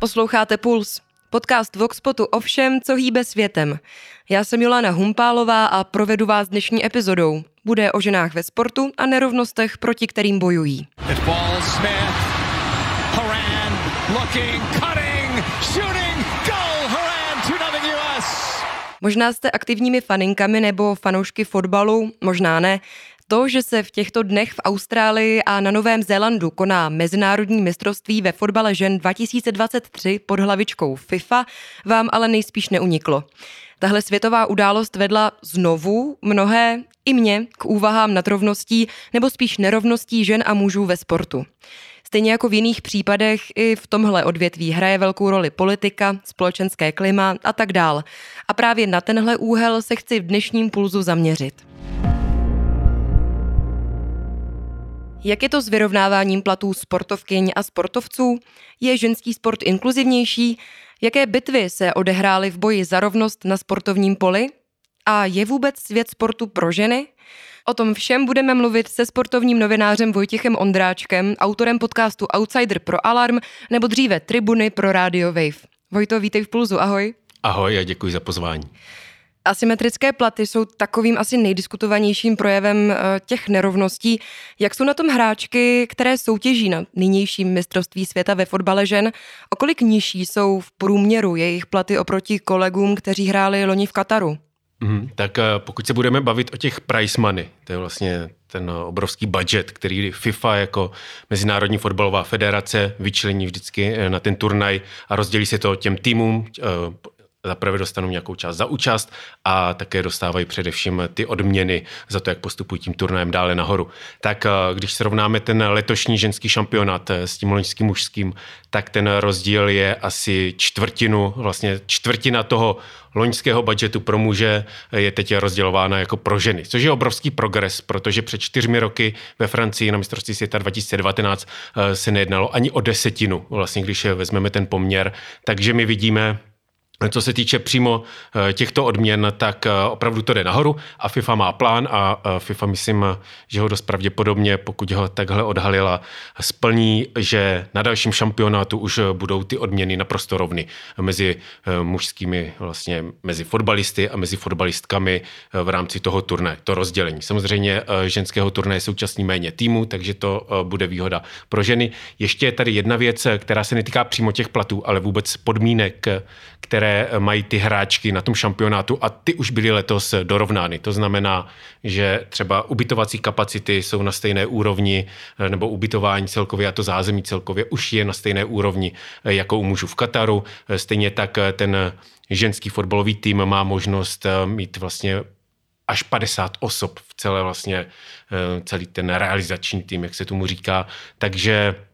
Posloucháte Puls, podcast Voxpotu o všem, co hýbe světem. Já jsem Jolana Humpálová a provedu vás dnešní epizodou. Bude o ženách ve sportu a nerovnostech, proti kterým bojují. Možná jste aktivními faninkami nebo fanoušky fotbalu, možná ne. To, že se v těchto dnech v Austrálii a na Novém Zélandu koná Mezinárodní mistrovství ve fotbale žen 2023 pod hlavičkou FIFA, vám ale nejspíš neuniklo. Tahle světová událost vedla znovu mnohé i mě k úvahám nad rovností nebo spíš nerovností žen a mužů ve sportu. Stejně jako v jiných případech, i v tomhle odvětví hraje velkou roli politika, společenské klima a tak dál. A právě na tenhle úhel se chci v dnešním pulzu zaměřit. Jak je to s vyrovnáváním platů sportovkyň a sportovců? Je ženský sport inkluzivnější? Jaké bitvy se odehrály v boji za rovnost na sportovním poli? A je vůbec svět sportu pro ženy? O tom všem budeme mluvit se sportovním novinářem Vojtěchem Ondráčkem, autorem podcastu Outsider pro Alarm nebo dříve Tribuny pro Radio Wave. Vojto, vítej v Pulzu, ahoj. Ahoj a děkuji za pozvání. Asymetrické platy jsou takovým asi nejdiskutovanějším projevem eh, těch nerovností. Jak jsou na tom hráčky, které soutěží na nynějším mistrovství světa ve fotbale žen? O kolik nižší jsou v průměru jejich platy oproti kolegům, kteří hráli loni v Kataru? Mm, tak eh, pokud se budeme bavit o těch price money, to je vlastně ten obrovský budget, který FIFA jako Mezinárodní fotbalová federace vyčlení vždycky eh, na ten turnaj a rozdělí se to těm týmům, zaprvé dostanou nějakou část za účast a také dostávají především ty odměny za to, jak postupují tím turnajem dále nahoru. Tak eh, když srovnáme ten letošní ženský šampionát eh, s tím loňským mužským, tak ten rozdíl je asi čtvrtinu, vlastně čtvrtina toho loňského budžetu pro muže je teď rozdělována jako pro ženy, což je obrovský progres, protože před čtyřmi roky ve Francii na mistrovství světa 2019 eh, se nejednalo ani o desetinu, vlastně když vezmeme ten poměr. Takže my vidíme, co se týče přímo eh, těchto odměn, tak eh, opravdu to jde nahoru a FIFA má plán a eh, FIFA myslím, že ho dost pravděpodobně, pokud ho takhle odhalila, splní, že na dalším šampionátu už budou ty odměny naprosto rovny mezi mužskými, vlastně mezi fotbalisty a mezi fotbalistkami v rámci toho turné, to rozdělení. Samozřejmě ženského turné současní méně týmu, takže to bude výhoda pro ženy. Ještě je tady jedna věc, která se netýká přímo těch platů, ale vůbec podmínek, které mají ty hráčky na tom šampionátu a ty už byly letos dorovnány. To znamená, že třeba ubytovací kapacity jsou na stejné úrovni, nebo ubytování celkově a to zázemí celkově už je na stejné úrovni jako u mužů v Kataru. Stejně tak ten ženský fotbalový tým má možnost mít vlastně až 50 osob v celé vlastně celý ten realizační tým, jak se tomu říká. Takže Eh,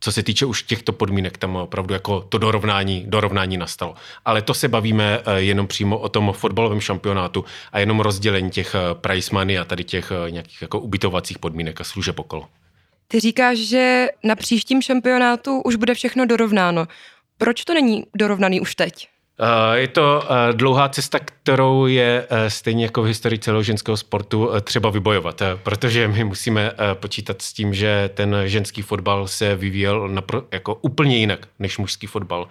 co se týče už těchto podmínek, tam opravdu jako to dorovnání, dorovnání nastalo. Ale to se bavíme eh, jenom přímo o tom fotbalovém šampionátu a jenom rozdělení těch eh, price money a tady těch nějakých jako ubytovacích podmínek a služeb okolo. Ty říkáš, že na příštím šampionátu už bude všechno dorovnáno. Proč to není dorovnaný už teď? Eh, je to eh, dlouhá cesta, kterou je eh, stejně jako v historii celého ženského sportu třeba vybojovat, protože my musíme počítat s tím, že ten ženský fotbal se vyvíjel jako úplně jinak než mužský fotbal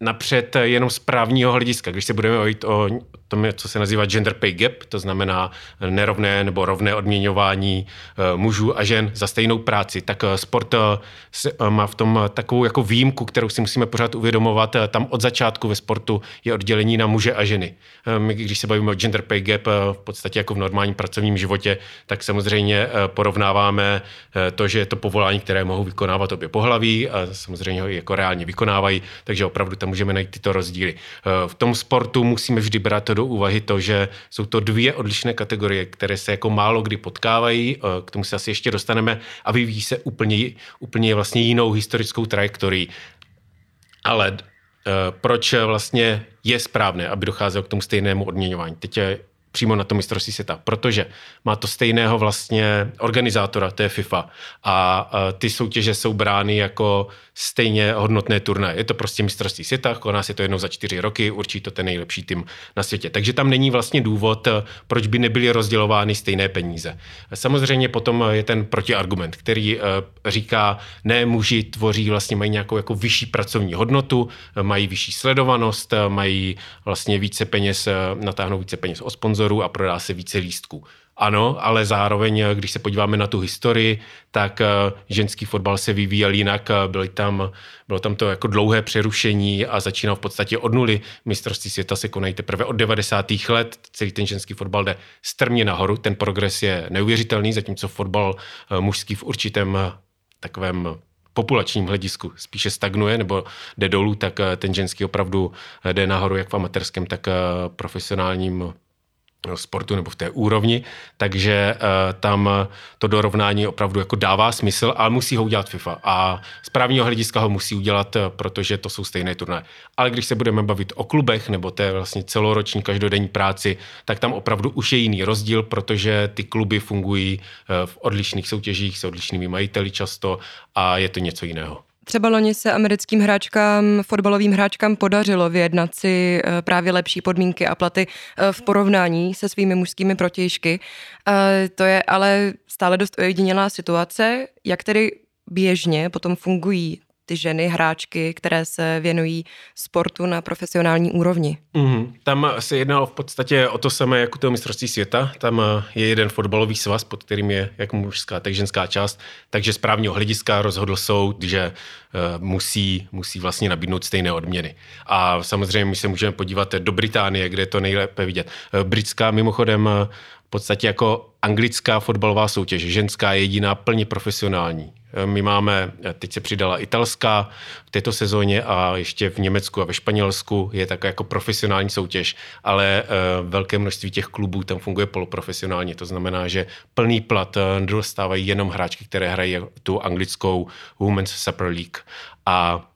napřed jenom z právního hlediska. Když se budeme ojít o tom, co se nazývá gender pay gap, to znamená nerovné nebo rovné odměňování eh, mužů a žen za stejnou práci, tak eh, sport eh, má v tom takovou jako výjimku, kterou si musíme pořád uvědomovat. Tam od začátku ve sportu je oddělení na muže a ženy. My, když se bavíme o gender pay gap v podstatě jako v normálním pracovním životě, tak samozřejmě porovnáváme to, že je to povolání, které mohou vykonávat obě pohlaví a samozřejmě ho jako reálně vykonávají, takže opravdu tam můžeme najít tyto rozdíly. V tom sportu musíme vždy brát do úvahy to, že jsou to dvě odlišné kategorie, které se jako málo kdy potkávají, eh, k tomu se asi ještě dostaneme a vyvíjí se úplně, úplně vlastně jinou historickou trajektorií. Ale eh, proč vlastně je správné, aby docházelo k tomu stejnému odměňování? Teď přímo na to mistrovství světa, protože má to stejného vlastně organizátora, to je FIFA. A ty soutěže jsou brány jako stejně hodnotné turnaje. Je to prostě mistrovství světa, koná se to jednou za čtyři roky, určí to ten nejlepší tým na světě. Takže tam není vlastně důvod, proč by nebyly rozdělovány stejné peníze. Samozřejmě potom je ten protiargument, který říká, ne, muži tvoří vlastně mají nějakou jako vyšší pracovní hodnotu, mají vyšší sledovanost, mají vlastně více peněz, natáhnou více peněz od sponzorů a prodá se více lístků. Ano, ale zároveň, když se podíváme na tu historii, tak ženský fotbal se vyvíjel jinak. Byly tam, bylo tam to jako dlouhé přerušení a začínal v podstatě od nuly. Mistrovství světa se konají teprve od 90. let. Celý ten ženský fotbal jde strmě nahoru. Ten progres je neuvěřitelný, zatímco fotbal mužský v určitém takovém populačním hledisku spíše stagnuje nebo jde dolů, tak eh, ten ženský opravdu eh, jde nahoru jak v amatérském, tak eh, profesionálním sportu nebo v té úrovni, takže uh, tam to dorovnání opravdu jako dává smysl, ale musí ho udělat FIFA a z právního hlediska ho musí udělat, protože to jsou stejné turnaje. Ale když se budeme bavit o klubech nebo té vlastně celoroční každodenní práci, tak tam opravdu už je jiný rozdíl, protože ty kluby fungují v odlišných soutěžích s odlišnými majiteli často a je to něco jiného. Třeba loni se americkým hráčkám, fotbalovým hráčkám podařilo vyjednat si eh, právě lepší podmínky a platy eh, v porovnání se svými mužskými protějšky. Eh, to je ale stále dost ojedinělá situace, jak tedy běžně potom fungují ty ženy, hráčky, které se věnují sportu na profesionální úrovni. Mm, tam se jednalo v podstatě o to samé jako to mistrovství světa. Tam eh, je jeden fotbalový svaz, pod kterým je jak mužská, tak ženská část. Takže z právního hlediska rozhodl soud, že uh, musí, musí vlastně nabídnout stejné odměny. A samozřejmě my se můžeme podívat do Británie, kde je to nejlépe vidět. Uh, britská mimochodem v podstatě jako anglická fotbalová soutěž, ženská je jediná plně profesionální. My máme, teď se přidala italská v této sezóně a ještě v Německu a ve Španělsku je taková jako profesionální soutěž, ale eh, velké množství těch klubů tam funguje poloprofesionálně. To znamená, že plný plat dostávají jenom hráčky, které hrají tu anglickou Women's Super League. A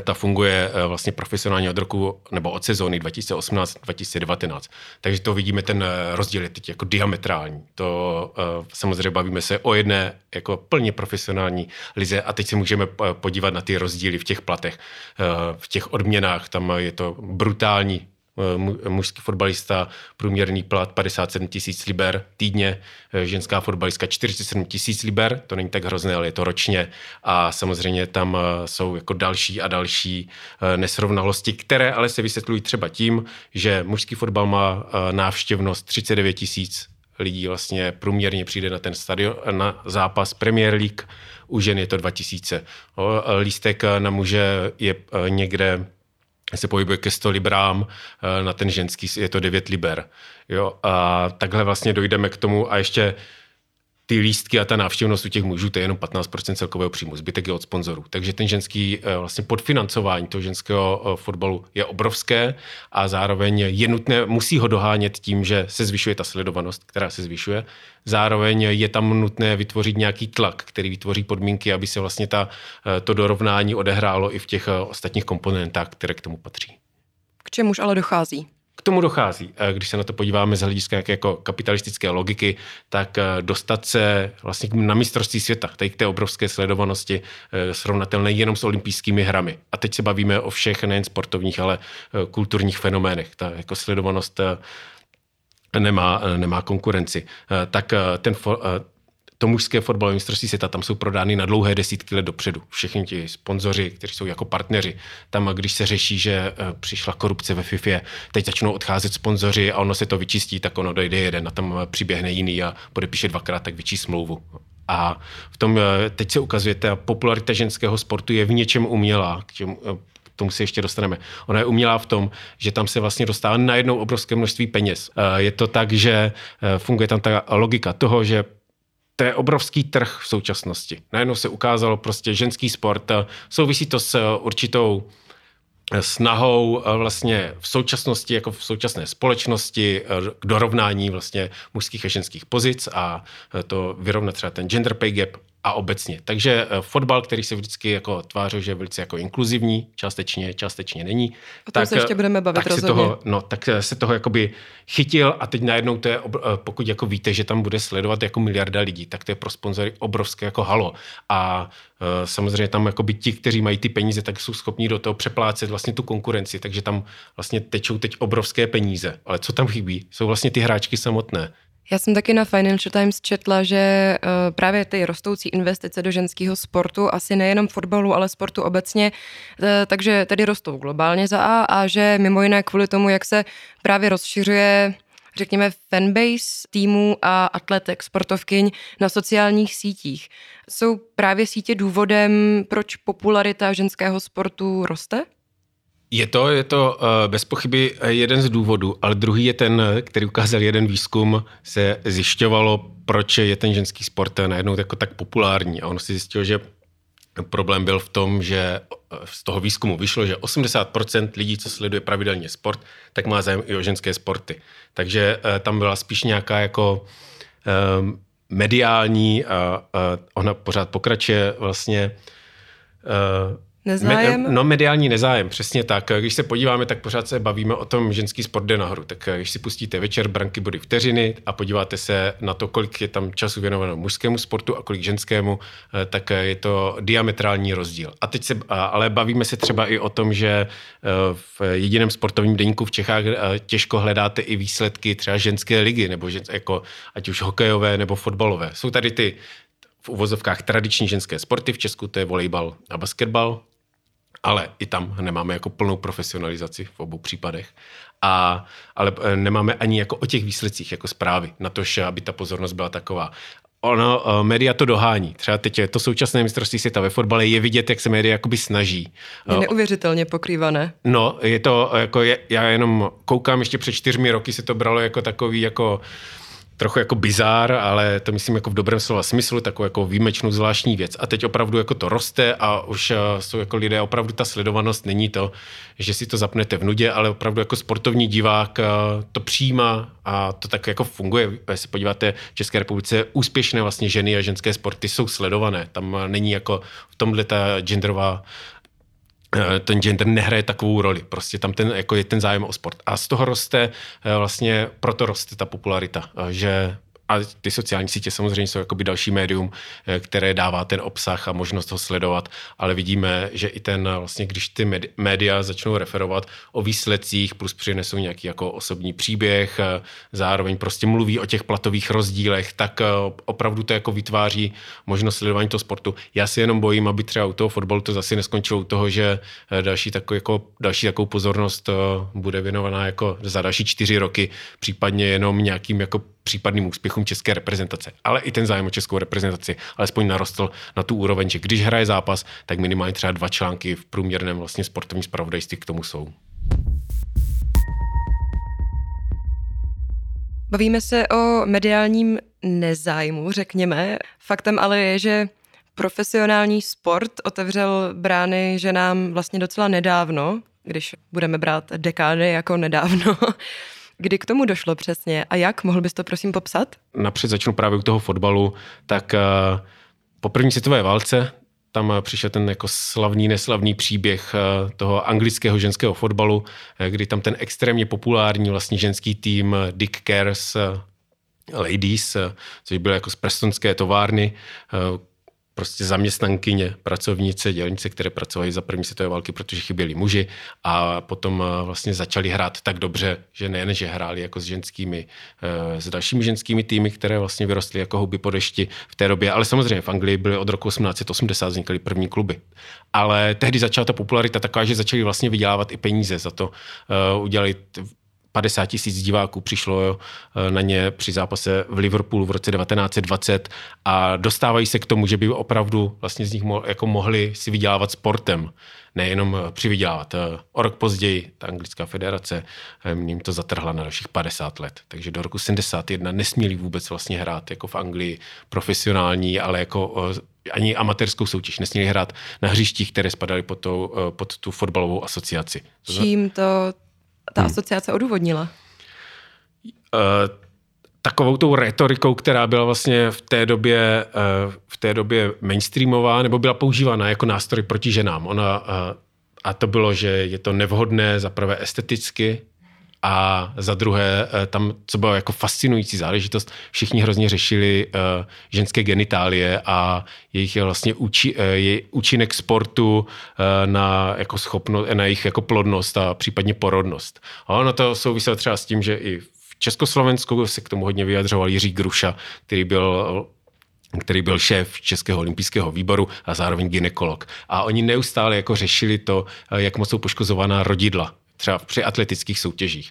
ta funguje eh, vlastně profesionálně od roku nebo od sezóny 2018-2019. Takže to vidíme, ten eh, rozdíl je teď jako diametrální. To uh, samozřejmě bavíme se o jedné jako plně profesionální lize a teď se můžeme podívat na ty rozdíly v těch platech, v těch odměnách. Tam je to brutální Eh, mužský fotbalista, průměrný plat 57 tisíc liber týdně, eh, ženská fotbalistka 47 tisíc liber, to není tak hrozné, ale je to ročně a samozřejmě tam eh, jsou jako další a další nesrovnalosti, které ale se vysvětlují třeba tím, že mužský fotbal má návštěvnost 39 tisíc lidí vlastně průměrně přijde na ten stadion, na zápas Premier League, u žen je to 2000. Lístek na muže je někde se pohybuje ke 100 librám, eh, na ten ženský je to 9 liber. Jo, a takhle vlastně dojdeme k tomu a ještě ty lístky a ta návštěvnost u těch mužů, to je jenom 15% celkového příjmu, zbytek je od sponzorů. Takže ten ženský eh, vlastně podfinancování toho ženského eh, fotbalu je obrovské a zároveň je nutné, musí ho dohánět tím, že se zvyšuje ta sledovanost, která se zvyšuje. Zároveň je tam nutné vytvořit nějaký tlak, který vytvoří podmínky, aby se vlastně ta, eh, to dorovnání odehrálo i v těch ostatních komponentách, které k tomu patří. K čemuž ale dochází? K tomu dochází. Když se na to podíváme z hlediska jako kapitalistické logiky, tak eh, dostat se vlastně na mistrovství světa, tady k té obrovské sledovanosti, eh, srovnatelné jenom s olympijskými hrami. A teď se bavíme o všech nejen sportovních, ale eh, kulturních fenoménech. Ta jako sledovanost nemá, nemá konkurenci. Tak ten, to mužské fotbalové mistrovství světa, tam jsou prodány na dlouhé desítky let dopředu. Všichni ti sponzoři, kteří jsou jako partneři. Tam, když se řeší, že eh, přišla korupce ve FIFA, teď začnou odcházet sponzoři a ono se to vyčistí, tak ono dojde jeden a tam eh, přiběhne jiný a podepíše dvakrát tak větší smlouvu. A v tom eh, teď se ukazuje, ta popularita ženského sportu je v něčem umělá, k čemu, k tomu se ještě dostaneme. Ona je umělá v tom, že tam se vlastně dostává najednou obrovské množství peněz. Je to tak, že funguje tam ta logika toho, že to je obrovský trh v současnosti. Najednou se ukázalo prostě ženský sport, souvisí to s eh, určitou eh, snahou eh, vlastně v současnosti, jako v současné společnosti, k dorovnání vlastně mužských a ženských pozic a to vyrovnat třeba ten gender pay gap a obecně. Takže eh, fotbal, který se vždycky jako tvářil, že je velice jako inkluzivní, částečně, částečně není. O tom tak, se ještě budeme bavit tak rozhodně. Se toho, no, tak se toho jakoby chytil a teď najednou to je, pokud jako víte, že tam bude sledovat jako miliarda lidí, tak to je pro sponzory obrovské jako halo. A samozřejmě tam jakoby ti, kteří mají ty peníze, tak jsou schopni do toho přeplácet vlastně tu konkurenci, takže tam vlastně tečou teď obrovské peníze. Ale co tam chybí, jsou vlastně ty hráčky samotné. Já jsem taky na Financial Times četla, že uh, právě ty rostoucí investice do ženského sportu, asi nejenom fotbalu, ale sportu obecně, uh, takže tedy rostou globálně za A a že mimo jiné kvůli tomu, jak se právě rozšiřuje řekněme, fanbase týmů a atletek, sportovkyň na sociálních sítích. Jsou právě sítě důvodem, proč popularita ženského sportu roste? Je to, je to uh, bez pochyby jeden z důvodů, ale druhý je ten, který ukázal jeden výzkum, se zjišťovalo, proč je ten ženský sport najednou jako tak populární. A on si zjistil, že problém byl v tom, že eh, z toho výzkumu vyšlo, že 80% lidí, co sleduje pravidelně sport, tak má zájem i o ženské sporty. Takže tam byla spíš nějaká jako um, mediální a ona pořád pokračuje vlastně Nezájem? Me, no mediální nezájem, přesně tak. Když se podíváme, tak pořád se bavíme o tom, ženský sport jde nahoru. Tak když si pustíte večer branky body vteřiny a podíváte se na to, kolik je tam času věnováno mužskému sportu a kolik ženskému, eh, tak je to diametrální rozdíl. A teď se, ale bavíme se třeba i o tom, že eh, v jediném sportovním deníku v Čechách eh, těžko hledáte i výsledky třeba ženské ligy, nebo žen, jako, ať už hokejové nebo fotbalové. Jsou tady ty v uvozovkách tradiční ženské sporty, v Česku to je volejbal a basketbal, ale i tam nemáme jako plnou profesionalizaci v obou případech. A, ale eh, nemáme ani jako o těch výsledcích jako zprávy, na to, aby ta pozornost byla taková. Ono, eh, média to dohání. Třeba teď je to současné mistrovství světa ve fotbale, je vidět, jak se média jakoby snaží. Je neuvěřitelně pokrývané. No, je to, jako je, já jenom koukám, ještě před čtyřmi roky se to bralo jako takový, jako trochu jako bizár, ale to myslím jako v dobrém slova smyslu, takovou jako výjimečnou zvláštní věc. A teď opravdu jako to roste a už eh, jsou jako lidé, opravdu ta sledovanost není to, že si to zapnete v nudě, ale opravdu jako sportovní divák eh, to přijímá a to tak jako funguje. Když se podíváte, v České republice úspěšné vlastně ženy a ženské sporty jsou sledované. Tam není jako v tomhle ta genderová ten gender nehraje takovou roli. Prostě tam ten, jako je ten zájem o sport. A z toho roste, eh, vlastně proto roste ta popularita, eh, že a ty sociální sítě samozřejmě jsou jakoby další médium, eh, které dává ten obsah a možnost ho sledovat, ale vidíme, že i ten vlastně, když ty média začnou referovat o výsledcích, plus přinesou nějaký jako osobní příběh, eh, zároveň prostě mluví o těch platových rozdílech, tak eh, opravdu to jako vytváří možnost sledování toho sportu. Já si jenom bojím, aby třeba u toho fotbalu to zase neskončilo u toho, že další, takovou, jako, další takovou pozornost bude věnovaná jako za další čtyři roky, případně jenom nějakým jako případným úspěchům české reprezentace. Ale i ten zájem o českou reprezentaci alespoň narostl na tu úroveň, že když hraje zápas, tak minimálně třeba dva články v průměrném vlastně sportovním spravodajství k tomu jsou. Bavíme se o mediálním nezájmu, řekněme. Faktem ale je, že profesionální sport otevřel brány ženám vlastně docela nedávno, když budeme brát dekády jako nedávno. Kdy k tomu došlo přesně a jak? Mohl bys to prosím popsat? Napřed začnu právě u toho fotbalu. Tak uh, po první světové válce tam přišel ten jako slavný, neslavný příběh uh, toho anglického ženského fotbalu, kdy tam ten extrémně populární vlastně ženský tým Dick Cares Ladies, což byly jako z prestonské továrny, prostě zaměstnankyně, pracovnice, dělnice, které pracovaly za první světové války, protože chyběli muži a potom eh, vlastně začali hrát tak dobře, že nejen, že hráli jako s ženskými, eh, s dalšími ženskými týmy, které vlastně vyrostly jako houby po dešti v té době, ale samozřejmě v Anglii byly od roku 1880 vznikaly první kluby. Ale tehdy začala ta popularita taková, že začali vlastně vydělávat i peníze za to. Uh, udělali 50 tisíc diváků přišlo eh, na ně při zápase v Liverpoolu v roce 1920 a dostávají se k tomu, že by opravdu vlastně z nich mo- jako mohli si vydělávat sportem, nejenom eh, přivydělávat. Eh, o rok později ta anglická federace jim to zatrhla na dalších 50 let. Takže do roku 71 nesměli vůbec vlastně hrát jako v Anglii profesionální, ale jako ani amatérskou soutěž. Nesměli hrát na hřištích, které spadaly pod, tou, pod tu fotbalovou asociaci. Čím to ta hmm. asociace odůvodnila? Uh, takovou tou retorikou, která byla vlastně v té době, eh, v té době mainstreamová, nebo byla používána jako nástroj proti ženám. Ona, eh, a to bylo, že je to nevhodné za prvé esteticky, a za druhé, eh, tam, co bylo jako fascinující záležitost, všichni hrozně řešili uh, ženské genitálie a jejich vlastně uči, uh, jej, účinek sportu uh, na, jako schopno, na jejich jako plodnost a případně porodnost. A ono to souviselo třeba s tím, že i v Československu se k tomu hodně vyjadřoval Jiří Gruša, který byl který byl šéf Českého olympijského výboru a zároveň ginekolog. A oni neustále jako řešili to, jak moc jsou poškozovaná rodidla třeba při atletických soutěžích.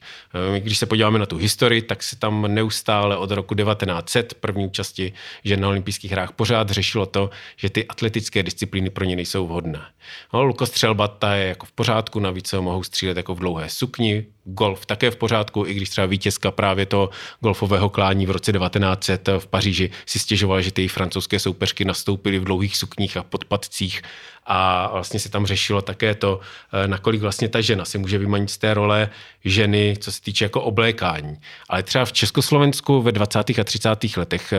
Eh, když se podíváme na tu historii, tak se tam neustále od roku 1900, první účasti že na olympijských hrách, pořád řešilo to, že ty atletické disciplíny pro ně nejsou vhodné. No, lukostřelba ta je jako v pořádku, navíc mohou střílet jako v dlouhé sukni, golf také v pořádku, i když třeba vítězka právě toho golfového klání v roce 1900 v Paříži si stěžovala, že ty francouzské soupeřky nastoupily v dlouhých sukních a podpadcích a vlastně se tam řešilo také to, eh, nakolik vlastně ta žena se může vymanit z té role ženy, co se týče jako oblékání. Ale třeba v Československu ve 20. a 30. letech eh,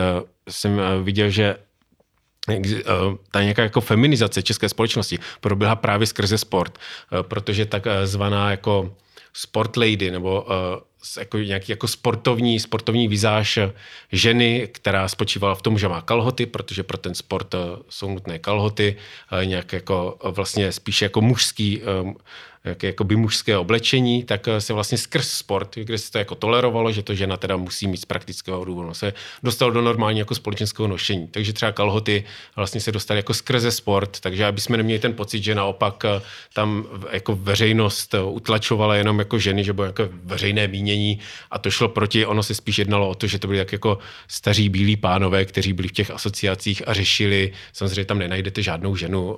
jsem eh, viděl, že ta nějaká jako feminizace české společnosti proběhla právě skrze sport, protože tak zvaná jako sport lady nebo jako nějaký jako sportovní, sportovní vizáž ženy, která spočívala v tom, že má kalhoty, protože pro ten sport jsou nutné kalhoty, nějak jako vlastně spíše jako mužský jak, jakoby mužské oblečení, tak eh, se vlastně skrz sport, kde se to jako tolerovalo, že to žena teda musí mít z praktického důvodu, se dostal do normální jako společenského nošení. Takže třeba kalhoty vlastně se dostaly jako skrze sport, takže aby jsme neměli ten pocit, že naopak eh, tam jako veřejnost eh, utlačovala jenom jako ženy, že bylo jako veřejné mínění a to šlo proti, ono se spíš jednalo o to, že to byly jak jako staří bílí pánové, kteří byli v těch asociacích a řešili, samozřejmě tam nenajdete žádnou ženu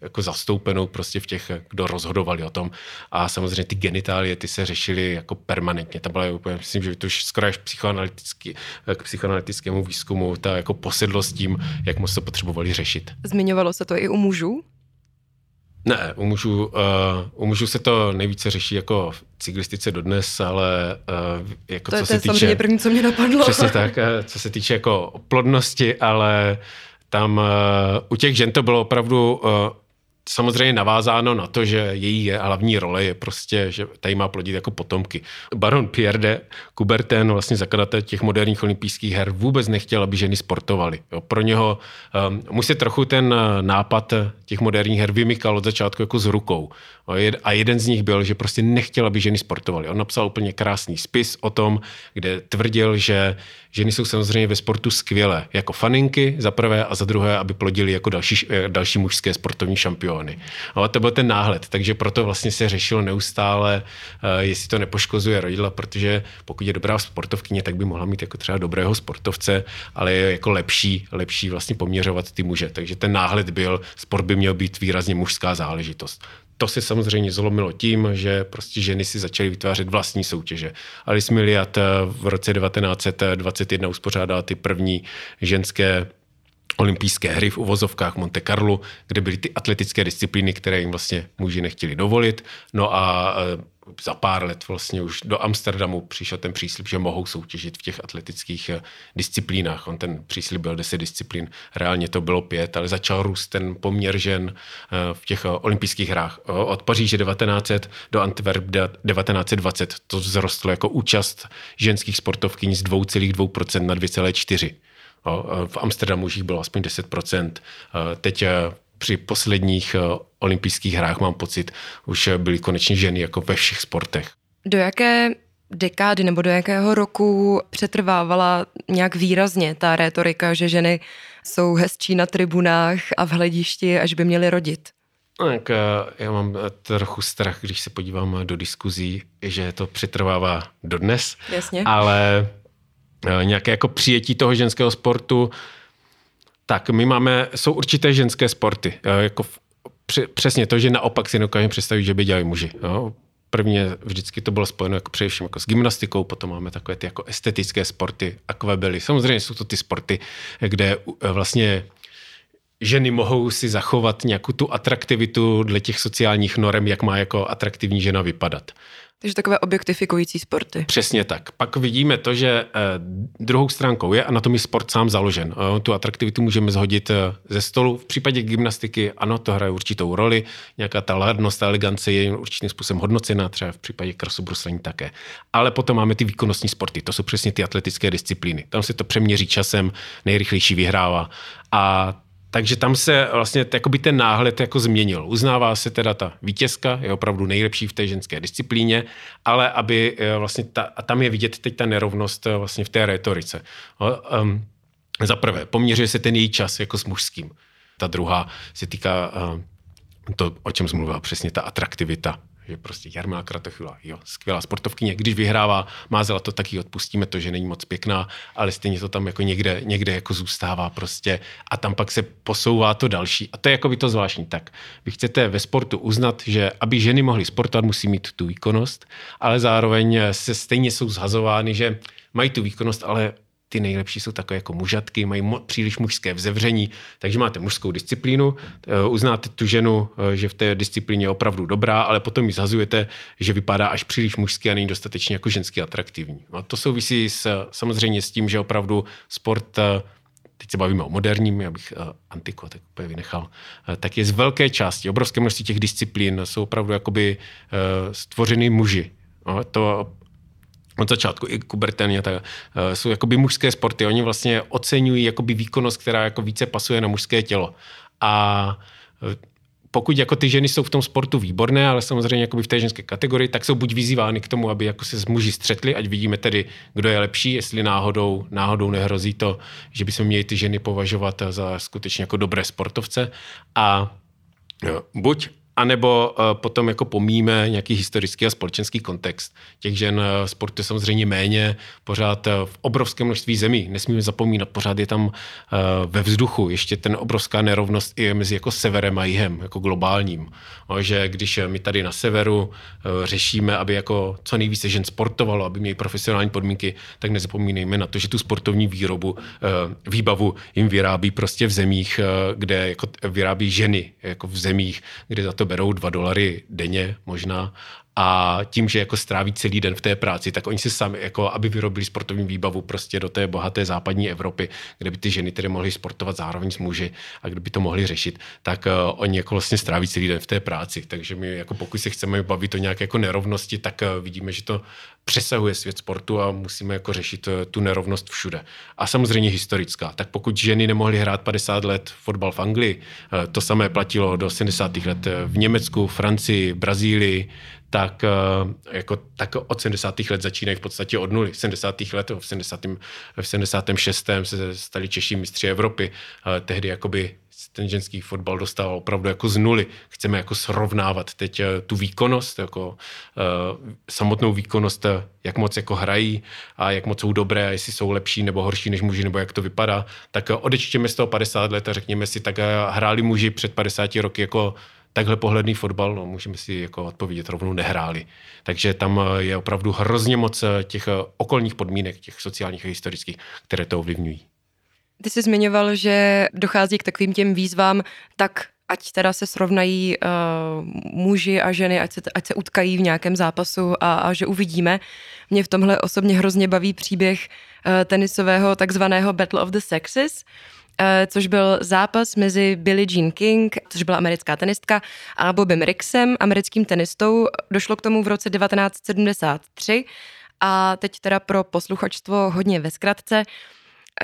jako zastoupenou prostě v těch, kdo rozhodovali o tom. A samozřejmě ty genitálie, ty se řešily jako permanentně. To bylo úplně, myslím, že to už skoro až psychoanalytický, k psychoanalytickému výzkumu, ta jako posedlost tím, jak moc to potřebovali řešit. Zmiňovalo se to i u mužů? Ne, u mužů, uh, u mužů se to nejvíce řeší jako v cyklistice dodnes, ale uh, jako to co je, se to je týče... první, co mě napadlo. Přesně tak, uh, co se týče jako plodnosti, ale tam uh, u těch žen to bylo opravdu uh, samozřejmě navázáno na to, že její hlavní role je prostě, že tady má plodit jako potomky. Baron Pierre de Coubertin, vlastně zakladatel těch moderních olympijských her, vůbec nechtěl, aby ženy sportovaly. Pro něho um, mu se trochu ten uh, nápad těch moderních her vymykal od začátku jako s rukou. A jeden z nich byl, že prostě nechtěl, aby ženy sportovaly. On napsal úplně krásný spis o tom, kde tvrdil, že ženy jsou samozřejmě ve sportu skvělé, jako faninky za prvé a za druhé, aby plodili jako další, eh, další mužské sportovní šampiony. Ale to byl ten náhled, takže proto vlastně se řešilo neustále, eh, jestli to nepoškozuje rodila, protože pokud je dobrá sportovkyně, tak by mohla mít jako třeba dobrého sportovce, ale je jako lepší, lepší vlastně poměřovat ty muže. Takže ten náhled byl, sport by měl být výrazně mužská záležitost. To se samozřejmě zlomilo tím, že prostě ženy si začaly vytvářet vlastní soutěže. Alice Miliat eh, v roce 1921 uspořádala ty první ženské olympijské hry v uvozovkách Monte Carlo, kde byly ty atletické disciplíny, které jim vlastně muži nechtěli dovolit. No a eh, za pár let vlastně už do Amsterdamu přišel ten příslip, že mohou soutěžit v těch atletických eh, disciplínách. On ten příslip byl 10 disciplín, reálně to bylo pět, ale začal růst ten poměr žen eh, v těch olympijských hrách. Od Paříže 1900 do Antwerp 1920 to vzrostlo jako účast ženských sportovkyní z 2,2% na 2,4%. V Amsterdamu už jich bylo aspoň 10%. Teď při posledních eh, olympijských hrách, mám pocit, už byly konečně ženy jako ve všech sportech. Do jaké dekády nebo do jakého roku přetrvávala nějak výrazně ta rétorika, že ženy jsou hezčí na tribunách a v hledišti, až by měly rodit? Tak eh, já mám eh, trochu strach, když se podívám do diskuzí, že to přetrvává dodnes. Jasně. Ale nějaké jako přijetí toho ženského sportu tak my máme, jsou určité ženské sporty. Jako v, přesně to, že naopak si dokážeme představit, že by dělali muži. Jo? Prvně vždycky to bylo spojeno jako především jako s gymnastikou, potom máme takové ty jako estetické sporty, akvabely. Samozřejmě jsou to ty sporty, kde vlastně ženy mohou si zachovat nějakou tu atraktivitu dle těch sociálních norem, jak má jako atraktivní žena vypadat. Takže takové objektifikující sporty. Přesně tak. Pak vidíme to, že eh, druhou stránkou je anatomii sport sám založen. Eh, tu atraktivitu můžeme zhodit eh, ze stolu. V případě gymnastiky, ano, to hraje určitou roli. Nějaká ta ladnost, ta elegance je určitým způsobem hodnocená, třeba v případě krasobruslení také. Ale potom máme ty výkonnostní sporty, to jsou přesně ty atletické disciplíny. Tam se to přeměří časem, nejrychlejší vyhrává. A takže tam se vlastně jakoby ten náhled jako změnil. Uznává se teda ta vítězka, je opravdu nejlepší v té ženské disciplíně, ale aby eh, vlastně ta, a tam je vidět teď ta nerovnost eh, vlastně v té retorice. Um, za prvé, poměřuje se ten její čas jako s mužským. Ta druhá se týká uh, to, o čem mluvila přesně ta atraktivita že prostě Jarmila Kratochvila, jo, skvělá sportovkyně, když vyhrává, má zlato, tak ji odpustíme to, že není moc pěkná, ale stejně to tam jako někde, někde jako zůstává prostě a tam pak se posouvá to další. A to je jako by to zvláštní. Tak vy chcete ve sportu uznat, že aby ženy mohly sportovat, musí mít tu výkonnost, ale zároveň se stejně jsou zhazovány, že mají tu výkonnost, ale ty nejlepší jsou takové jako mužatky, mají mo- příliš mužské vzevření, takže máte mužskou disciplínu, eh, uznáte tu ženu, eh, že v té disciplíně je opravdu dobrá, ale potom ji zhazujete, že vypadá až příliš mužský a není dostatečně jako ženský atraktivní. A to souvisí s, samozřejmě s tím, že opravdu sport eh, teď se bavíme o moderním, já bych antiku tak úplně vynechal, tak je z velké části, obrovské množství těch disciplín jsou opravdu jakoby stvořeny muži. No, to od začátku i Kuberten tak, uh, jsou jakoby mužské sporty. Oni vlastně oceňují jakoby výkonnost, která jako více pasuje na mužské tělo. A uh, pokud jako ty ženy jsou v tom sportu výborné, ale samozřejmě jakoby v té ženské kategorii, tak jsou buď vyzývány k tomu, aby jako se s muži střetli, ať vidíme tedy, kdo je lepší, jestli náhodou, náhodou nehrozí to, že bychom měli ty ženy považovat za skutečně jako dobré sportovce. A buď anebo uh, potom jako pomíme nějaký historický a společenský kontext. Těch žen uh, sportuje samozřejmě méně, pořád uh, v obrovském množství zemí. Nesmíme zapomínat, pořád je tam ve vzduchu ještě ten obrovská nerovnost i mezi jako severem a jihem, jako globálním. No, že když my tady na severu řešíme, aby jako co nejvíce žen sportovalo, aby měli profesionální podmínky, tak nezapomínejme na to, že tu sportovní výrobu, výbavu jim vyrábí prostě v zemích, kde jako vyrábí ženy, jako v zemích, kde za to berou dva dolary denně možná a tím, že jako stráví celý den v té práci, tak oni si sami, jako aby vyrobili sportovní výbavu prostě do té bohaté západní Evropy, kde by ty ženy tedy mohly sportovat zároveň s muži a kde by to mohli řešit, tak uh, oni jako vlastně stráví celý den v té práci. Takže my jako pokud se chceme bavit o nějaké jako nerovnosti, tak uh, vidíme, že to přesahuje svět sportu a musíme jako řešit uh, tu nerovnost všude. A samozřejmě historická. Tak pokud ženy nemohly hrát 50 let fotbal v Anglii, uh, to samé platilo do 70. let v Německu, Francii, Brazílii, tak, eh, jako, tak od 70. let začínají v podstatě od nuly. V 70. let, v, 70. v 76. se stali Češi mistři Evropy. Eh, tehdy jakoby ten ženský fotbal dostal opravdu jako z nuly. Chceme jako srovnávat teď eh, tu výkonnost, jako uh, samotnou výkonnost, jak moc jako hrají a jak moc jsou dobré, a jestli jsou lepší nebo horší než muži, nebo jak to vypadá. Tak odečtěme z toho 50 let a řekněme si, tak hráli muži před 50 roky jako takhle pohledný fotbal, no, můžeme si jako odpovědět, rovnou nehráli. Takže tam eh, je opravdu hrozně moc eh, těch eh, okolních podmínek, těch sociálních a historických, které to ovlivňují. Ty jsi zmiňoval, že dochází k takovým těm výzvám, tak ať teda se srovnají uh, muži a ženy, ať se, ať se utkají v nějakém zápasu a, a že uvidíme. Mě v tomhle osobně hrozně baví příběh uh, tenisového takzvaného Battle of the Sexes, uh, což byl zápas mezi Billie Jean King, což byla americká tenistka, a Bobem Rixem, americkým tenistou. Došlo k tomu v roce 1973 a teď teda pro posluchačstvo hodně ve zkratce.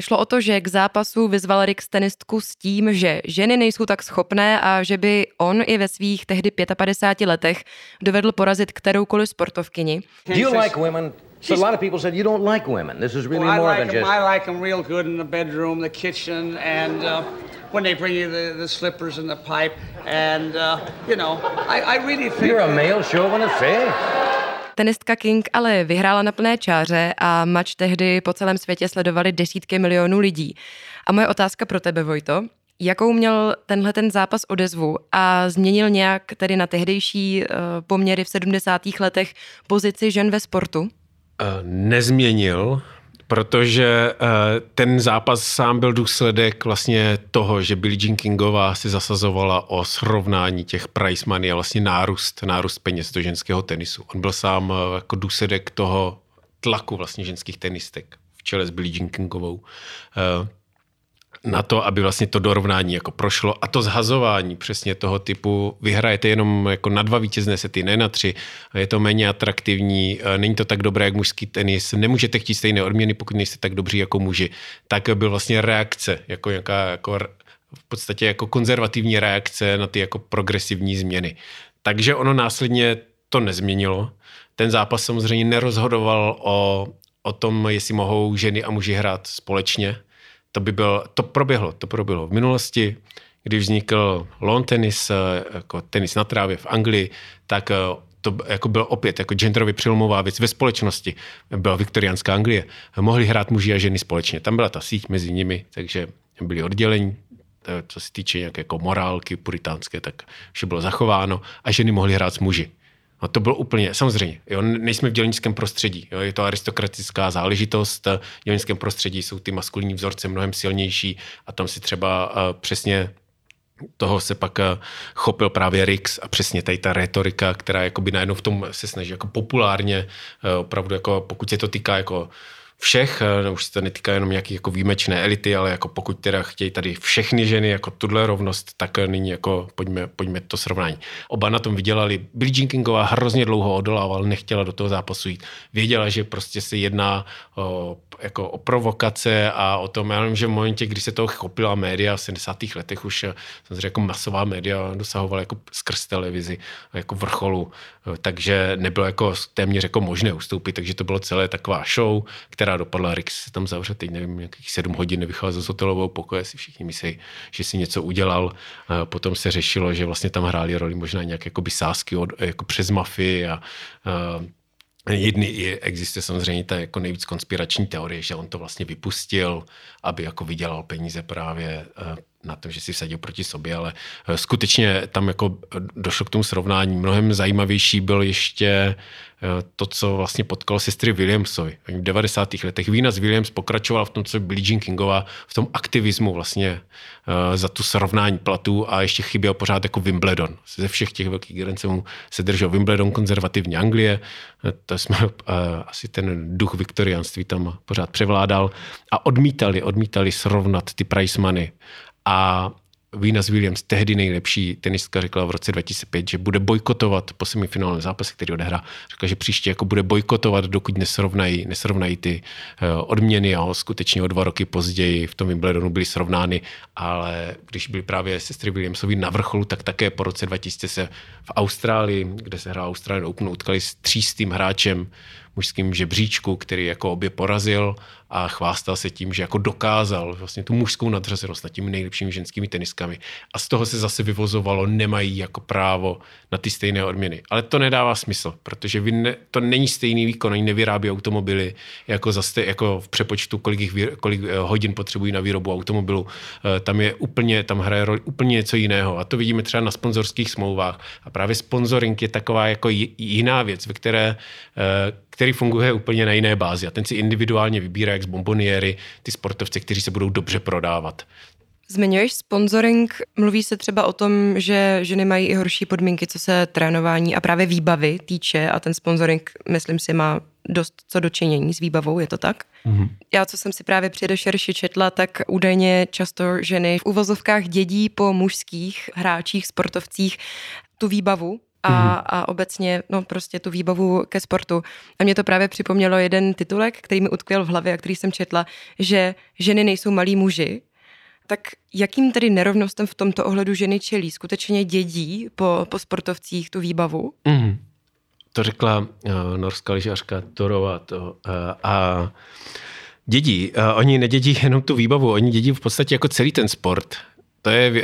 Šlo o to, že k zápasu vyzval Rix tenistku s tím, že ženy nejsou tak schopné a že by on i ve svých tehdy 55 letech dovedl porazit kteroukoliv sportovkyni. Do you like women So a lot of people said you don't like women. This is really well, more like than them, just. I like them real good in the bedroom, the kitchen, and uh, when they bring you the, the slippers and the pipe, and uh, you know, I, I really think. You're a male chauvinist, eh? Tenistka King ale vyhrála na plné čáře a mač tehdy po celém světě sledovali desítky milionů lidí. A moje otázka pro tebe, Vojto, Jakou měl tenhle ten zápas odezvu a změnil nějak tedy na tehdejší uh, poměry v 70. letech pozici žen ve sportu? Eh, nezměnil, protože ten zápas sám byl důsledek vlastně toho, že Billie Jean Kingová si zasazovala o srovnání těch price money a vlastně nárůst, nárůst peněz do ženského tenisu. On byl sám jako důsledek toho tlaku vlastně ženských tenistek v čele s Billie Jean Kingovou na to, aby vlastně to dorovnání jako prošlo a to zhazování přesně toho typu, vyhrajete jenom jako na dva vítězné sety, ne na tři, je to méně atraktivní, není to tak dobré jak mužský tenis, nemůžete chtít stejné odměny, pokud nejste tak dobří jako muži. Tak byl vlastně reakce, jako nějaká jako v podstatě jako konzervativní reakce na ty jako progresivní změny. Takže ono následně to nezměnilo. Ten zápas samozřejmě nerozhodoval o, o tom, jestli mohou ženy a muži hrát společně, to by byl, to proběhlo, to proběhlo v minulosti, když vznikl lawn tenis, eh, jako tenis na trávě v Anglii, tak eh, to jako bylo opět jako genderově přelomová věc ve společnosti. Byla viktoriánská Anglie. Mohli hrát muži a ženy společně. Tam byla ta síť mezi nimi, takže byli oddělení, eh, co se týče nějaké jako morálky puritánské, tak vše bylo zachováno a ženy mohly hrát s muži. No to bylo úplně, samozřejmě, jo, nejsme v dělnickém prostředí, jo, je to aristokratická záležitost, v dělnickém prostředí jsou ty maskulinní vzorce mnohem silnější a tam si třeba uh, přesně toho se pak uh, chopil právě Rix a přesně tady ta retorika, která jakoby najednou v tom se snaží jako populárně, uh, opravdu jako pokud se to týká jako všech, eh, už se to netýká jenom nějaký jako výjimečné elity, ale jako pokud teda chtějí tady všechny ženy jako tuhle rovnost, tak nyní jako pojďme, pojďme to srovnání. Oba na tom vydělali. Billie Jean Kingová hrozně dlouho odolával, nechtěla do toho zápasu jít. Věděla, že prostě se jedná o, jako o provokace a o tom, já vím, že v momentě, kdy se toho chopila média v 70. letech, už eh, samozřejmě jako masová média dosahovala jako skrz televizi, jako vrcholu, eh, takže nebylo jako téměř jako možné ustoupit, takže to bylo celé taková show, která dopadla. Rix se tam zavře, teď nevím, nějakých sedm hodin nevycházel z hotelového pokoje, si všichni myslí, že si něco udělal. Potom se řešilo, že vlastně tam hráli roli možná nějaké jako sásky od, jako přes mafii a, a Jedny je, existuje samozřejmě ta jako nejvíc konspirační teorie, že on to vlastně vypustil, aby jako vydělal peníze právě na tom, že si vsadil proti sobě, ale eh, skutečně tam jako eh, došlo k tomu srovnání. Mnohem zajímavější byl ještě eh, to, co vlastně potkalo sestry Williamsovi. V 90. letech Venus Williams pokračovala v tom, co Billie Jean Kingová, v tom aktivismu vlastně za tu srovnání platů a ještě chyběl pořád jako Wimbledon. Ze všech těch velkých grancemů se držel Wimbledon konzervativní Anglie, to jsme asi ten duch viktoriánství tam pořád převládal a odmítali, odmítali srovnat ty price money a Venus Williams, tehdy nejlepší tenistka, řekla v roce 2005, že bude bojkotovat po semifinálním zápase, který odehrá. Řekla, že příště jako bude bojkotovat, dokud nesrovnají, nesrovnají ty uh, odměny a skutečně o dva roky později v tom Wimbledonu byly srovnány, ale když byly právě sestry Williamsovi na vrcholu, tak také po roce 2000 se v Austrálii, kde se hrál Australian Open, utkali s třístým hráčem mužským žebříčku, který jako obě porazil a chvástal se tím, že jako dokázal vlastně tu mužskou nadřazenost nad těmi nejlepšími ženskými teniskami. A z toho se zase vyvozovalo, nemají jako právo na ty stejné odměny. Ale to nedává smysl, protože vy ne, to není stejný výkon, oni nevyrábí automobily jako, zase, jako v přepočtu, kolik, jich, kolik eh, hodin potřebují na výrobu automobilu. Eh, tam je úplně, tam hraje roli úplně něco jiného. A to vidíme třeba na sponzorských smlouvách. A právě sponsoring je taková jako jiná věc, ve které eh, který funguje úplně na jiné bázi a ten si individuálně vybírá, jak z bomboniery, ty sportovce, kteří se budou dobře prodávat. Zmiňuješ sponsoring, mluví se třeba o tom, že ženy mají i horší podmínky, co se trénování a právě výbavy týče a ten sponsoring, myslím si, má dost co dočinění s výbavou, je to tak? Mm-hmm. Já, co jsem si právě při rešerši četla, tak údajně často ženy v uvozovkách dědí po mužských hráčích, sportovcích tu výbavu, a, mm-hmm. a obecně no prostě tu výbavu ke sportu. A mě to právě připomnělo jeden titulek, který mi utkvěl v hlavě a který jsem četla, že ženy nejsou malí muži, tak jakým tedy nerovnostem v tomto ohledu ženy čelí? Skutečně dědí po, po sportovcích tu výbavu? Mm. To řekla uh, norská lyžařka Torova. To, uh, a dědí. Uh, oni nedědí jenom tu výbavu, oni dědí v podstatě jako celý ten sport. To je uh,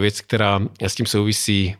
věc, která s tím souvisí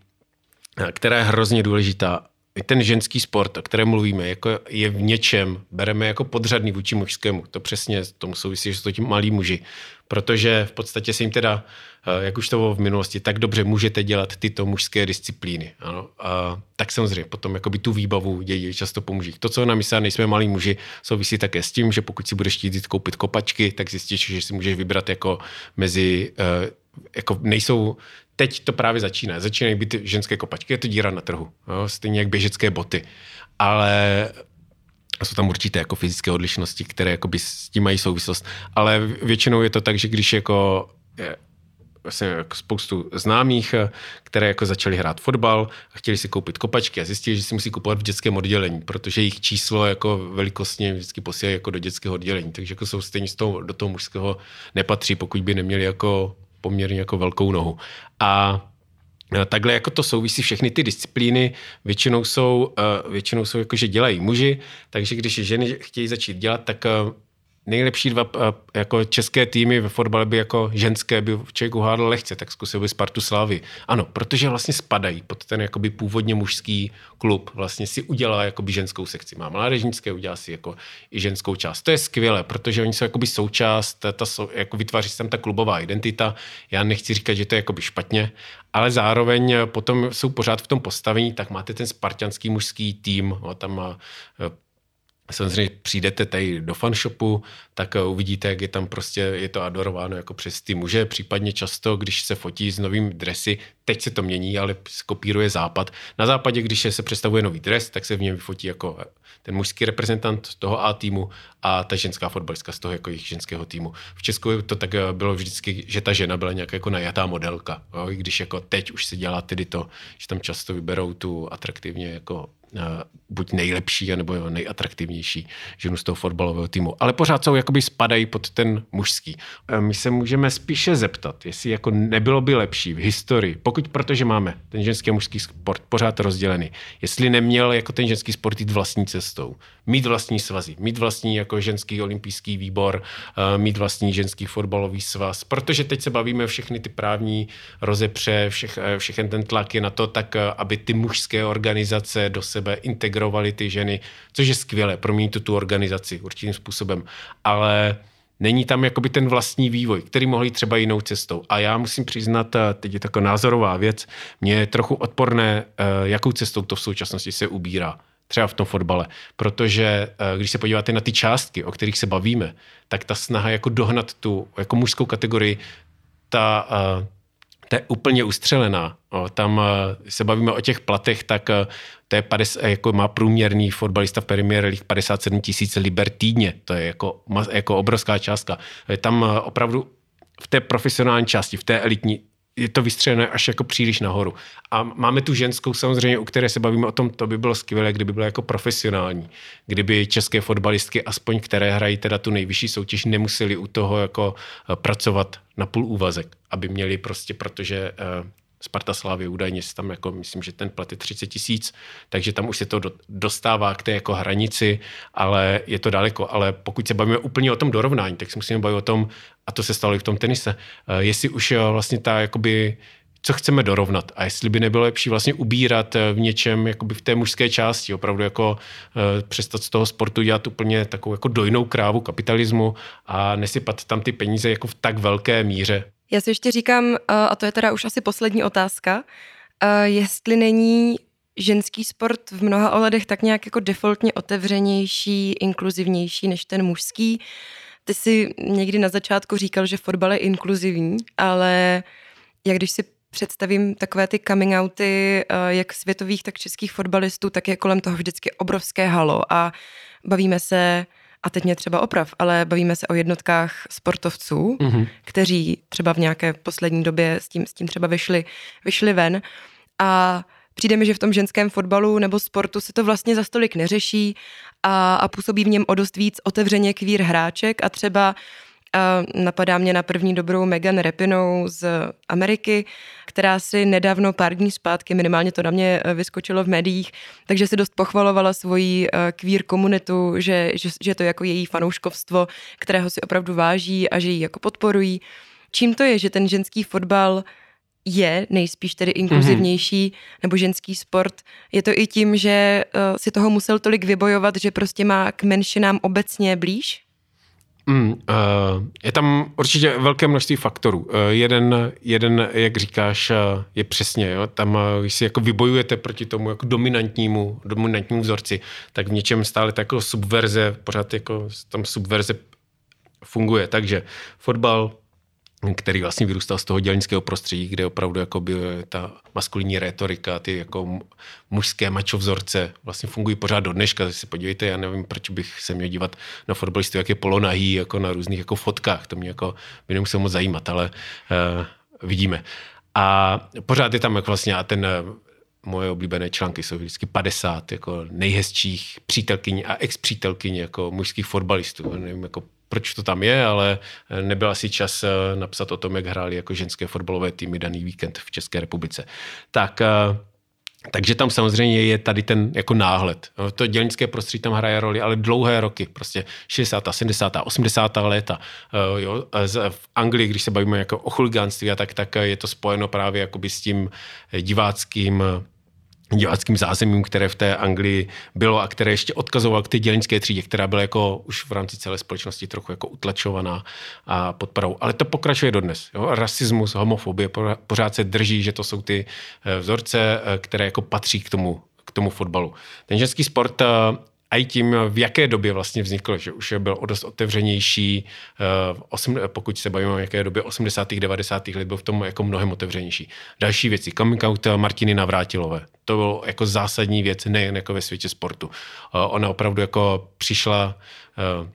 která je hrozně důležitá. ten ženský sport, o kterém mluvíme, jako je v něčem, bereme jako podřadný vůči mužskému. To přesně tomu souvisí, že jsou to tím malí muži. Protože v podstatě se jim teda, eh, jak už to bylo v minulosti, tak dobře můžete dělat tyto mužské disciplíny. Ano? A tak samozřejmě potom jakoby tu výbavu dějí často po mužích. To, co nám myslí, nejsme malí muži, souvisí také s tím, že pokud si budeš chtít koupit kopačky, tak zjistíš, že si můžeš vybrat jako mezi eh, jako nejsou teď to právě začíná. Začínají být ženské kopačky, je to díra na trhu. Jo? Stejně jak běžecké boty. Ale jsou tam určité jako fyzické odlišnosti, které jakoby s tím mají souvislost. Ale většinou je to tak, že když jako je, vlastně jako spoustu známých, které jako začali hrát fotbal a chtěli si koupit kopačky a zjistili, že si musí kupovat v dětském oddělení, protože jejich číslo jako velikostně vždycky posílají jako do dětského oddělení. Takže jako jsou stejně z toho, do toho mužského nepatří, pokud by neměli jako poměrně jako velkou nohu. A e, Takhle jako to souvisí všechny ty disciplíny, většinou jsou, e, většinou jsou jako, že dělají muži, takže když ženy chtějí začít dělat, tak e, nejlepší dva jako české týmy ve fotbale by jako ženské by člověk uhádl lehce, tak zkusil by Spartu Slávy. Ano, protože vlastně spadají pod ten jakoby původně mužský klub, vlastně si udělá jakoby ženskou sekci. Má mládežnické, udělá si jako i ženskou část. To je skvělé, protože oni jsou jakoby součást, ta, jako vytváří se tam ta klubová identita. Já nechci říkat, že to je jakoby špatně, ale zároveň potom jsou pořád v tom postavení, tak máte ten spartianský mužský tým, tam má Samozřejmě přijdete tady do fanshopu, tak eh, uvidíte, jak je tam prostě, je to adorováno jako přes ty muže, případně často, když se fotí s novými dresy, teď se to mění, ale kopíruje západ. Na západě, když se představuje nový dres, tak se v něm vyfotí jako eh, ten mužský reprezentant toho A týmu a ta ženská fotbalistka z toho jako jejich ženského týmu. V Česku to tak eh, bylo vždycky, že ta žena byla nějak jako najatá modelka, jo? i když jako teď už se dělá tedy to, že tam často vyberou tu atraktivně jako buď nejlepší, nebo nejatraktivnější ženu z toho fotbalového týmu. Ale pořád jsou, jakoby spadají pod ten mužský. My se můžeme spíše zeptat, jestli jako nebylo by lepší v historii, pokud protože máme ten ženský a mužský sport pořád rozdělený, jestli neměl jako ten ženský sport jít vlastní cestou, mít vlastní svazy, mít vlastní jako ženský olympijský výbor, mít vlastní ženský fotbalový svaz, protože teď se bavíme všechny ty právní rozepře, všech, všechen ten tlak je na to, tak aby ty mužské organizace do sebe sebe, integrovali ty ženy, což je skvělé, promění to tu organizaci určitým způsobem. Ale není tam jakoby ten vlastní vývoj, který mohl jít třeba jinou cestou. A já musím přiznat, teď je taková názorová věc, mě je trochu odporné, eh, jakou cestou to v současnosti se ubírá třeba v tom fotbale. Protože eh, když se podíváte na ty částky, o kterých se bavíme, tak ta snaha jako dohnat tu jako mužskou kategorii, ta, eh, ta je úplně ustřelená. Tam se bavíme o těch platech, tak to je 50, jako má průměrný fotbalista v Premier League 57 tisíc liber týdně. To je jako, jako obrovská částka. Tam eh, opravdu v té profesionální části, v té elitní, je to vystřelené až jako příliš nahoru. A máme tu ženskou samozřejmě, u které se bavíme o tom, to by bylo skvělé, kdyby byla jako profesionální. Kdyby české fotbalistky, aspoň které hrají teda tu nejvyšší soutěž, nemuseli u toho jako eh, pracovat na půl úvazek, aby měli prostě, protože eh, Sparta Slávy údajně si tam jako, myslím, že ten plat je 30 tisíc, takže tam už se to dostává k té jako hranici, ale je to daleko. Ale pokud se bavíme úplně o tom dorovnání, tak si musíme bavit o tom, a to se stalo i v tom tenise, eh, jestli už vlastně ta jakoby co chceme dorovnat a jestli by nebylo lepší vlastně ubírat eh, v něčem jakoby v té mužské části, opravdu jako uh, přestat z toho sportu dělat úplně takovou jako dojnou krávu kapitalismu a nesypat tam ty peníze jako v tak velké míře. Já si ještě říkám, a to je teda už asi poslední otázka, jestli není ženský sport v mnoha ohledech tak nějak jako defaultně otevřenější, inkluzivnější než ten mužský. Ty si někdy na začátku říkal, že fotbal je inkluzivní, ale jak když si představím takové ty coming outy, jak světových, tak českých fotbalistů, tak je kolem toho vždycky obrovské halo a bavíme se a teď mě třeba oprav, ale bavíme se o jednotkách sportovců, mm-hmm. kteří třeba v nějaké poslední době s tím, s tím třeba vyšli, vyšli ven a přijde mi, že v tom ženském fotbalu nebo sportu se to vlastně za stolik neřeší a, a působí v něm o dost víc otevřeně kvír hráček a třeba a napadá mě na první dobrou Megan Rapinou z Ameriky, která si nedávno, pár dní zpátky, minimálně to na mě eh, vyskočilo v médiích, takže si dost pochvalovala svoji eh, queer komunitu, že, že, že to jako její fanouškovstvo, kterého si opravdu váží a že ji jako podporují. Čím to je, že ten ženský fotbal je nejspíš tedy inkluzivnější mm-hmm. nebo ženský sport. Je to i tím, že uh, si toho musel tolik vybojovat, že prostě má k menšinám obecně blíž? Mm, uh, je tam určitě velké množství faktorů. Uh, jeden, jeden, jak říkáš, uh, je přesně, jo, tam, uh, když si jako vybojujete proti tomu jako dominantnímu, dominantnímu vzorci, tak v něčem stále tak jako subverze, pořád jako tam subverze funguje. Takže fotbal, který vlastně vyrůstal z toho dělnického prostředí, kde opravdu jako by ta maskulinní retorika, ty jako mužské mačo vzorce vlastně fungují pořád do dneška. Si podívejte, já nevím, proč bych se měl dívat na fotbalisty, jak je polonahý, jako na různých jako fotkách. To mě jako by nemuselo moc zajímat, ale uh, vidíme. A pořád je tam jako vlastně a ten moje oblíbené články jsou vždycky 50 jako nejhezčích přítelkyní a ex-přítelkyní jako mužských fotbalistů. Nevím, jako proč to tam je, ale nebyl asi čas eh, napsat o tom, jak hráli jako ženské fotbalové týmy daný víkend v České republice. Tak eh, takže tam samozřejmě je tady ten jako náhled. To dělnické prostředí tam hraje roli, ale dlouhé roky, prostě 60., 70., 80. léta. Eh, jo, v Anglii, když se bavíme jako o chuligánství, tak, tak je to spojeno právě jakoby s tím diváckým diváckým zázemím, které v té Anglii bylo a které ještě odkazoval k té dělnické třídě, která byla jako už v rámci celé společnosti trochu jako utlačovaná a podporou. Ale to pokračuje dodnes. Jo? Rasismus, homofobie pořád se drží, že to jsou ty eh, vzorce, eh, které jako patří k tomu, k tomu fotbalu. Ten ženský sport eh, a i tím, v jaké době vlastně vznikl, že už byl o dost otevřenější, eh, pokud se bavíme o jaké době 80. 90. let, byl v tom jako mnohem otevřenější. Další věci, coming out Martiny Navrátilové, to bylo jako zásadní věc nejen jako ve světě sportu. Eh, ona opravdu jako přišla eh,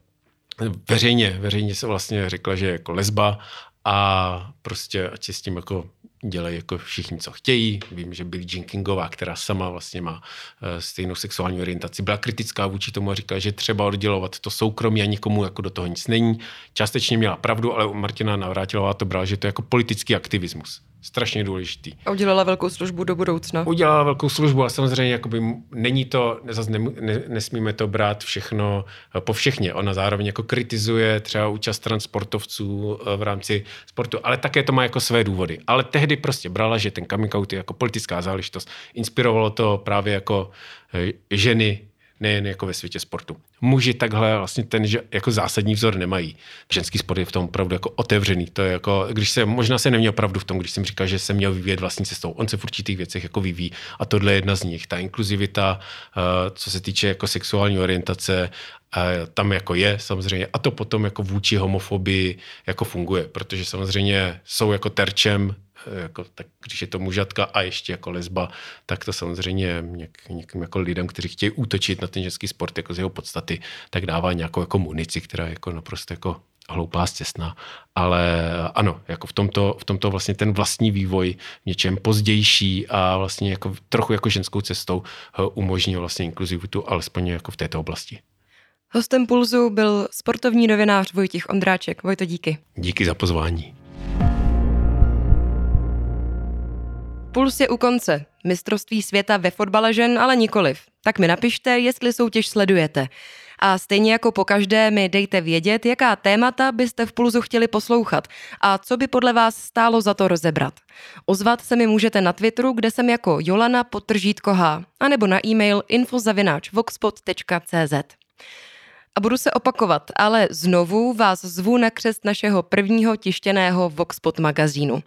veřejně, veřejně se vlastně řekla, že je jako lesba a prostě ať se s tím jako dělají jako všichni, co chtějí. Vím, že Billie Jean Kingová, která sama vlastně má eh, stejnou sexuální orientaci, byla kritická vůči tomu a říkala, že třeba oddělovat to soukromí a nikomu jako do toho nic není. Částečně měla pravdu, ale Martina Navrátilová to brala, že to je jako politický aktivismus strašně důležitý. A udělala velkou službu do budoucna. Udělala velkou službu a samozřejmě jakoby není to, zase ne, ne, nesmíme to brát všechno eh, po všechně. Ona zároveň jako kritizuje třeba účast transportovců eh, v rámci sportu, ale také to má jako své důvody. Ale tehdy prostě brala, že ten coming out je jako politická záležitost. Inspirovalo to právě jako eh, ženy nejen jako ve světě sportu. Muži takhle vlastně ten jako zásadní vzor nemají. Ženský sport je v tom opravdu jako otevřený. To je jako, když se, možná se neměl pravdu v tom, když jsem říkal, že se měl vyvíjet vlastní cestou. On se v určitých věcech jako vyvíjí a tohle je jedna z nich. Ta inkluzivita, eh, co se týče jako sexuální orientace, eh, tam jako je samozřejmě a to potom jako vůči homofobii jako funguje, protože samozřejmě jsou jako terčem jako, tak když je to mužatka a ještě jako lesba, tak to samozřejmě něk, někým jako lidem, kteří chtějí útočit na ten ženský sport jako z jeho podstaty, tak dává nějakou jako munici, která je jako naprosto jako hloupá, stěsná. Ale ano, jako v tomto, v tomto vlastně ten vlastní vývoj něčem pozdější a vlastně jako trochu jako ženskou cestou eh, umožnil vlastně inkluzivitu, alespoň jako v této oblasti. Hostem Pulzu byl sportovní novinář Vojtich Ondráček. Vojto, díky. Díky za pozvání. Puls je u konce. Mistrovství světa ve fotbale žen, ale nikoliv. Tak mi napište, jestli soutěž sledujete. A stejně jako po každé mi dejte vědět, jaká témata byste v Pulzu chtěli poslouchat a co by podle vás stálo za to rozebrat. Ozvat se mi můžete na Twitteru, kde jsem jako Jolana potržítko H, anebo na e-mail infozavináč.voxpot.cz. A budu se opakovat, ale znovu vás zvu na křest našeho prvního tištěného Voxpot magazínu.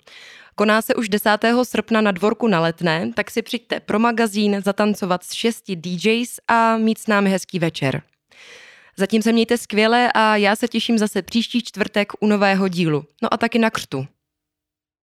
Koná se už 10. srpna na dvorku na letné, tak si přijďte pro magazín zatancovat s šesti DJs a mít s námi hezký večer. Zatím se mějte skvěle a já se těším zase příští čtvrtek u nového dílu. No a taky na křtu.